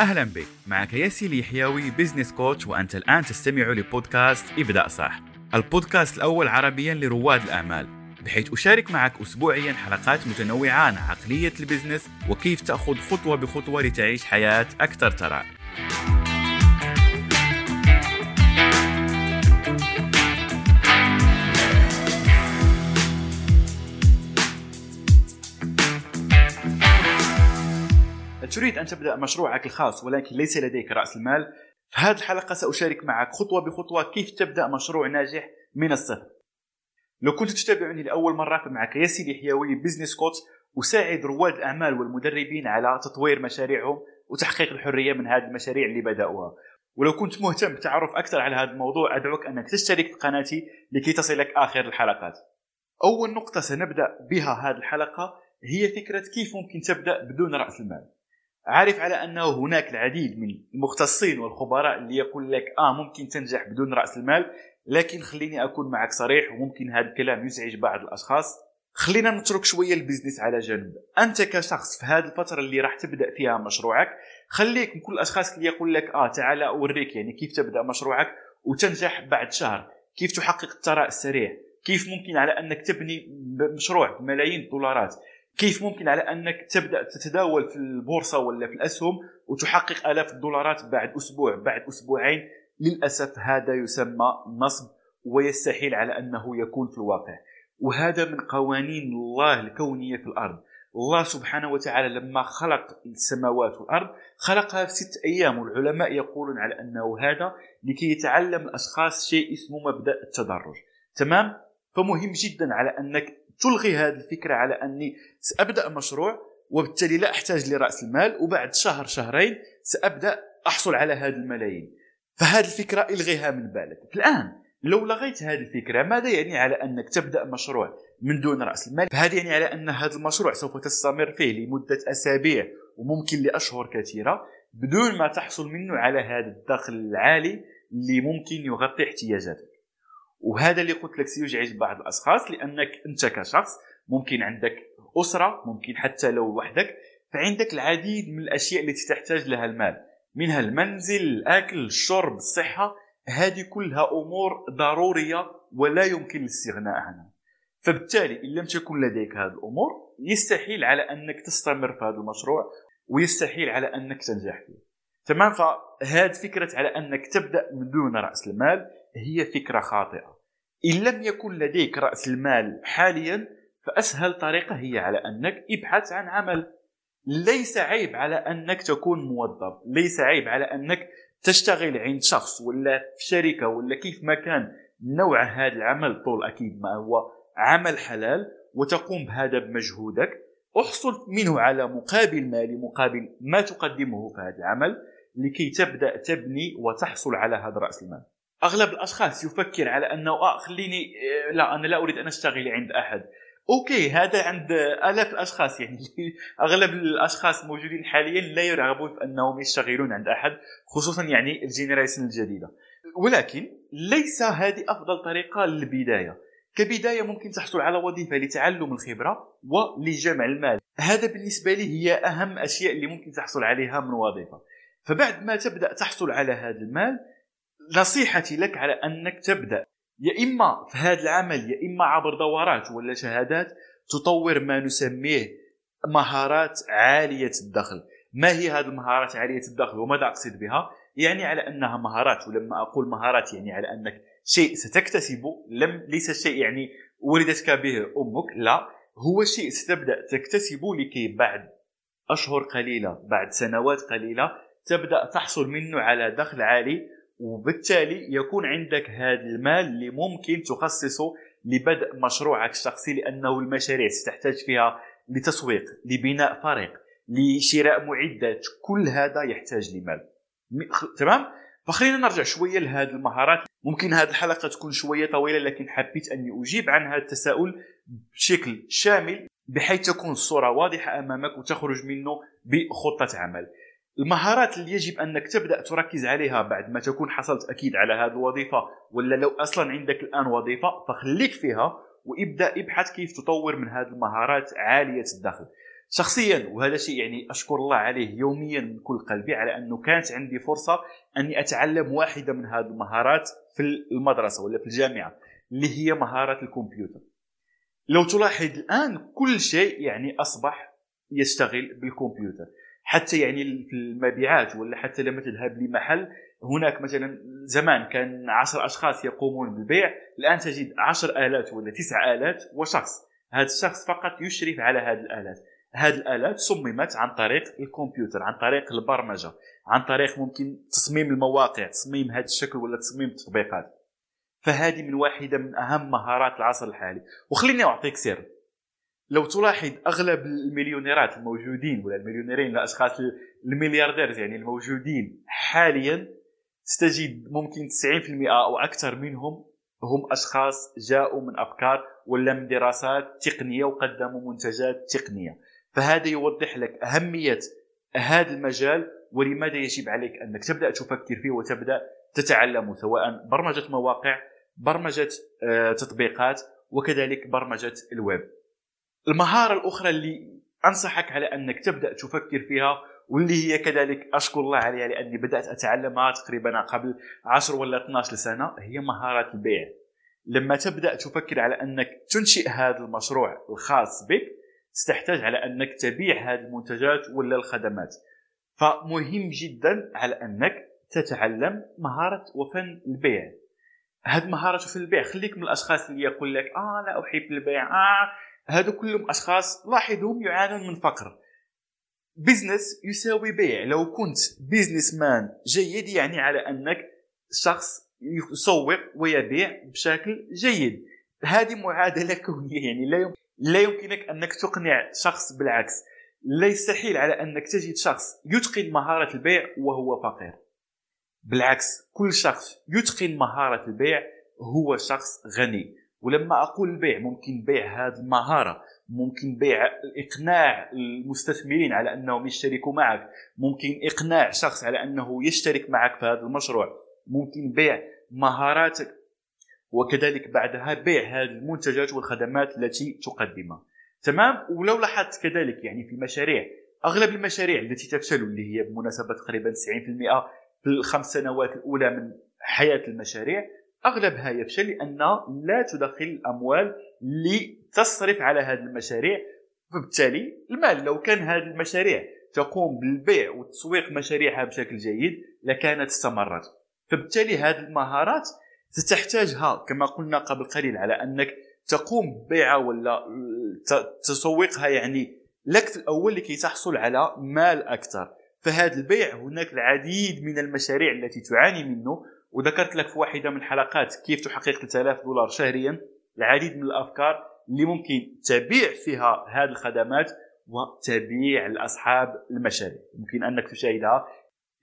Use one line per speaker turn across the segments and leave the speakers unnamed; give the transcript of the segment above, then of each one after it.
أهلا بك. معك ياسي اليحيوي business coach وأنت الآن تستمع لبودكاست ابدأ صح. البودكاست الأول عربيا لرواد الأعمال بحيث أشارك معك أسبوعيا حلقات متنوعة عن عقلية ال business وكيف تأخذ خطوة بخطوة لتعيش حياة أكثر ثراء تريد أن تبدأ مشروعك الخاص ولكن ليس لديك رأس المال في هذه الحلقة سأشارك معك خطوة بخطوة كيف تبدأ مشروع ناجح من الصفر. لو كنت تتابعني لأول مرة فمعك ياسي اليحيوي business coach أساعد رواد الأعمال والمدربين على تطوير مشاريعهم وتحقيق الحرية من هذه المشاريع اللي بدأوها. ولو كنت مهتم بالتعرف أكثر على هذا الموضوع أدعوك أنك تشترك في قناتي لكي تصلك آخر الحلقات. أول نقطة سنبدأ بها هذه الحلقة هي فكرة كيف ممكن تبدأ بدون رأس المال. عارف على أنه هناك العديد من المختصين والخبراء اللي يقول لك آه ممكن تنجح بدون رأس المال لكن خليني أكون معك صريح وممكن هذا الكلام يزعج بعض الأشخاص. خلينا نترك شوية البزنس على جنب. أنت كشخص في هذه الفترة اللي راح تبدأ فيها مشروعك خليك من كل الأشخاص اللي يقول لك آه تعال أوريك يعني كيف تبدأ مشروعك وتنجح بعد شهر. كيف تحقق الثراء السريع؟ كيف ممكن على أنك تبني مشروع بملايين الدولارات؟ كيف ممكن على أنك تبدأ تتداول في البورصة ولا في الأسهم وتحقق آلاف الدولارات بعد أسبوع بعد أسبوعين؟ للأسف هذا يسمى نصب ويستحيل على أنه يكون في الواقع. وهذا من قوانين الله الكونية في الأرض. الله سبحانه وتعالى لما خلق السماوات والأرض خلقها في ست أيام. والعلماء يقولون على أنه هذا لكي يتعلم الاشخاص شيء اسمه مبدأ التدرج. تمام؟ فمهم جدا على أنك تلغي هذه الفكرة على أني سأبدأ مشروع وبالتالي لا أحتاج لرأس المال وبعد شهر شهرين سأبدأ أحصل على هذه الملايين. فهذه الفكرة إلغيها من بالك. الآن لو لغيت هذه الفكرة ماذا يعني على أنك تبدأ مشروع من دون رأس المال؟ فهذا يعني على أن هذا المشروع سوف تستمر فيه لمدة أسابيع وممكن لأشهر كثيرة بدون ما تحصل منه على هذا الدخل العالي اللي ممكن يغطي احتياجاتك. وهذا اللي قلت لك سيزعج بعض الأشخاص لأنك أنت كشخص ممكن عندك أسرة ممكن حتى لو وحدك فعندك العديد من الأشياء التي تحتاج لها المال. منها المنزل الأكل الشرب الصحة هذه كلها أمور ضرورية ولا يمكن الاستغناء عنها. فبالتالي إن لم تكن لديك هذه الأمور يستحيل على أنك تستمر في هذا المشروع ويستحيل على أنك تنجح فيه. تمام؟ فهذه فكرة على أنك تبدأ من دون رأس المال هي فكرة خاطئة. إن لم يكن لديك رأس المال حاليا فأسهل طريقة هي على أنك ابحث عن عمل. ليس عيب على أنك تكون موظف ليس عيب على أنك تشتغل عند شخص ولا في شركة ولا كيف ما كان. نوع هذا العمل طول أكيد ما هو عمل حلال وتقوم بهذا بمجهودك. احصل منه على مقابل مالي مقابل ما تقدمه في هذا العمل لكي تبدأ تبني وتحصل على هذا رأس المال. أغلب الأشخاص يفكر على أنه آه خليني آه، لا أنا لا أريد أن أشتغل عند أحد. okay هذا عند آلاف الأشخاص يعني أغلب الأشخاص موجودين حاليا لا يرغبون في أنهم يشتغلون عند أحد خصوصا يعني ال generation الجديدة. ولكن ليس هذه أفضل طريقة للبداية. كبداية ممكن تحصل على وظيفة لتعلم الخبرة ولجمع المال. هذا بالنسبة لي هي أهم الاشياء اللي ممكن تحصل عليها من وظيفة. فبعد ما تبدأ تحصل على هذا المال نصيحتي لك على أنك تبدأ. يا إما في هذا العمل يا إما عبر دورات ولا شهادات تطور ما نسميه مهارات عالية الدخل. ما هي هذه المهارات عالية الدخل وماذا أقصد بها؟ يعني على أنها مهارات ولما أقول مهارات يعني على أنك شيء ستكتسبه لم ليس شيء يعني ولدتك به أمك لا. هو شيء ستبدأ تكتسبه لكي بعد أشهر قليلة بعد سنوات قليلة تبدأ تحصل منه على دخل عالي وبالتالي يكون عندك هذا المال اللي ممكن تخصصه لبدء مشروعك الشخصي لأنه المشاريع ستحتاج فيها لتسويق لبناء فريق لشراء معدات كل هذا يحتاج لمال. تمام؟ فخلينا نرجع شوية لهذه المهارات. ممكن هذه الحلقة تكون شوية طويلة لكن حبيت أني أجيب عن هذا التساؤل بشكل شامل بحيث تكون الصورة واضحة أمامك وتخرج منه بخطة عمل. المهارات اللي يجب أنك تبدأ تركز عليها بعد ما تكون حصلت أكيد على هذه الوظيفة ولا لو أصلا عندك الآن وظيفة فخليك فيها وابدأ ابحث كيف تطور من هذه المهارات عالية الدخل. شخصيا وهذا شيء يعني أشكر الله عليه يوميا من كل قلبي على أنه كانت عندي فرصة أني أتعلم واحدة من هذه المهارات في المدرسة ولا في الجامعة اللي هي مهارة الكمبيوتر. لو تلاحظ الآن كل شيء يعني أصبح يشتغل بالكمبيوتر. حتى يعني في المبيعات ولا حتى لما تذهب لمحل هناك مثلا زمان كان عشر أشخاص يقومون بالبيع الآن تجد عشر آلات ولا تسع آلات وشخص. هذا الشخص فقط يشرف على هذه الآلات. هذه الآلات صممت عن طريق الكمبيوتر عن طريق البرمجة عن طريق ممكن تصميم المواقع تصميم هذا الشكل ولا تصميم التطبيقات. فهذه من واحدة من أهم مهارات العصر الحالي. وخليني أعطيك سر. لو تلاحظ أغلب المليونيرات الموجودين ولا المليونيرين الاشخاص المليارديرز يعني الموجودين حاليا ستجد ممكن 90% أو أكثر منهم هم أشخاص جاءوا من أفكار ولا من دراسات تقنية وقدموا منتجات تقنية. فهذا يوضح لك أهمية هذا المجال ولماذا يجب عليك أنك تبدأ تفكر فيه وتبدأ تتعلمه سواء برمجة مواقع برمجة آه، تطبيقات وكذلك برمجة الويب. المهارة الأخرى اللي أنصحك على أنك تبدأ تفكر فيها واللي هي كذلك أشكر الله عليها لأني بدأت أتعلمها تقريبا قبل 10 ولا 12 سنه هي مهارة البيع. لما تبدأ تفكر على أنك تنشئ هذا المشروع الخاص بك ستحتاج على أنك تبيع هذه المنتجات ولا الخدمات. فمهم جدا على أنك تتعلم مهارة وفن البيع. هذه مهارة في البيع خليك من الأشخاص اللي يقول لك آه لا أحب البيع آه هذو كلهم أشخاص لاحظهم يعانون من فقر. business يساوي بيع. لو كنت business man جيد يعني على أنك شخص يسوق ويبيع بشكل جيد. هذه معادلة كونية يعني لا لا يمكنك أنك تقنع شخص بالعكس. لا يستحيل على أنك تجد شخص يتقن مهارة البيع وهو فقير. بالعكس كل شخص يتقن مهارة البيع هو شخص غني. ولما أقول البيع ممكن بيع هذه المهارة ممكن بيع إقناع المستثمرين على أنهم يشتركوا معك ممكن إقناع شخص على أنه يشترك معك في هذا المشروع ممكن بيع مهاراتك. وكذلك بعدها بيع هذه المنتجات والخدمات التي تقدمها. تمام؟ ولو لاحظت كذلك يعني في مشاريع أغلب المشاريع التي تفشل اللي هي بمناسبة تقريبا 90% في الخمس سنوات الأولى من حياة المشاريع أغلبها يفشل لأن لا تدخل الأموال لتصرف على هذه المشاريع. فبالتالي المال لو كان هذه المشاريع تقوم بالبيع وتسويق مشاريعها بشكل جيد لكانت استمرت. فبالتالي هذه المهارات ستحتاجها كما قلنا قبل قليل على أنك تقوم ببيعها ولا تسوقها يعني لك في الأول لكي تحصل على مال أكثر. فهذا البيع هناك العديد من المشاريع التي تعاني منه وذكرت لك في واحدة من الحلقات كيف تحقق 3000 دولار شهريا العديد من الأفكار اللي ممكن تبيع فيها هذه الخدمات وتبيع لاصحاب المشاريع. ممكن أنك تشاهدها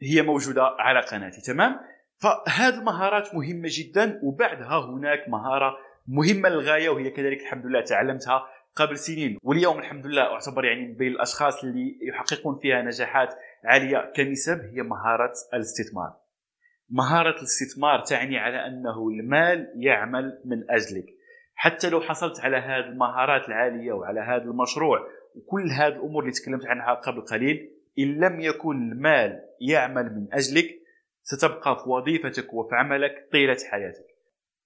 هي موجودة على قناتي تمام؟ فهذه المهارات مهمة جدا وبعدها هناك مهارة مهمة للغاية وهي كذلك الحمد لله تعلمتها قبل سنين. واليوم الحمد لله أعتبر يعني من بين الأشخاص اللي يحققون فيها نجاحات عالية كنسب هي مهارة الاستثمار. مهارة الاستثمار تعني على أنه المال يعمل من أجلك. حتى لو حصلت على هذه المهارات العالية وعلى هذا المشروع وكل هذه الأمور اللي تكلمت عنها قبل قليل إن لم يكن المال يعمل من أجلك ستبقى في وظيفتك وفي عملك طيلة حياتك.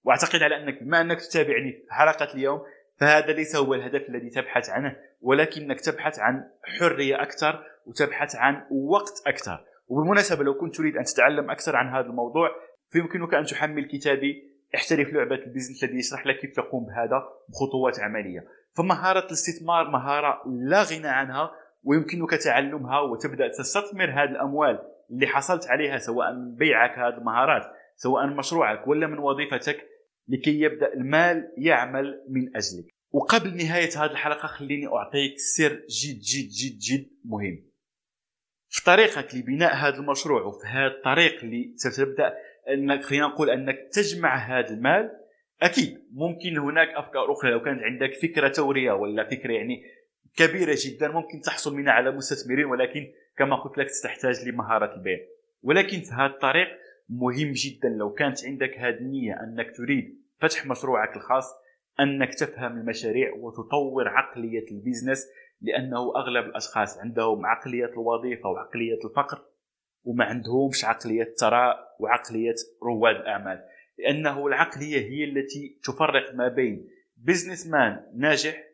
وأعتقد على أنك بما أنك تتابعني في حلقة اليوم فهذا ليس هو الهدف الذي تبحث عنه ولكنك تبحث عن حرية أكثر وتبحث عن وقت أكثر. وبالمناسبة لو كنت تريد أن تتعلم أكثر عن هذا الموضوع فيمكنك أن تحمل كتابي احترف لعبة البيزنس الذي يشرح لك كيف تقوم بهذا بخطوات عملية. فمهاره الاستثمار؟ مهارة لا غنى عنها ويمكنك تعلمها وتبدأ تستثمر هذه الأموال اللي حصلت عليها سواء من بيعك هذه المهارات سواء من مشروعك ولا من وظيفتك لكي يبدأ المال يعمل من أجلك. وقبل نهاية هذه الحلقة خليني أعطيك سر جد جد جد جد مهم. في طريقك لبناء هذا المشروع وفي هذا الطريق اللي ستبدأ انك خلينا نقول أنك تجمع هذا المال أكيد ممكن هناك أفكار أخرى. لو كانت عندك فكرة تورية ولا فكرة يعني كبيرة جدا ممكن تحصل منها على مستثمرين ولكن كما قلت لك ستحتاج لمهارة البيع. ولكن في هذا الطريق مهم جدا. لو كانت عندك هذه النية أنك تريد فتح مشروعك الخاص أنك تفهم المشاريع وتطور عقلية البيزنس لأنه أغلب الأشخاص عندهم عقلية الوظيفة وعقلية الفقر وما عندهمش عقلية الثراء وعقلية رواد الأعمال. لأنه العقلية هي التي تفرق ما بين business man ناجح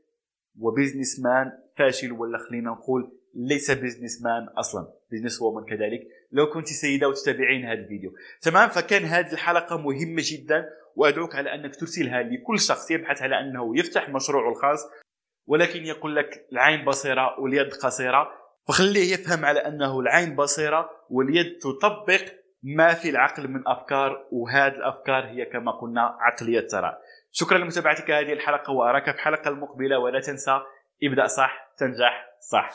و business man فاشل ولا خلينا نقول ليس business man أصلا. business woman كذلك. لو كنت سيدة وتتابعين هذا الفيديو. تمام؟ فكان هذه الحلقة مهمة جدا وأدعوك على أنك ترسلها لكل شخص يبحث على أنه يفتح مشروعه الخاص. ولكن يقول لك العين بصيرة واليد قصيرة. فخليه يفهم على أنه العين بصيرة واليد تطبق ما في العقل من أفكار وهذه الأفكار هي كما قلنا عقلية ترى. شكرا لمتابعتك هذه الحلقة وأراك في الحلقة المقبلة ولا تنسى إبدأ صح تنجح صح.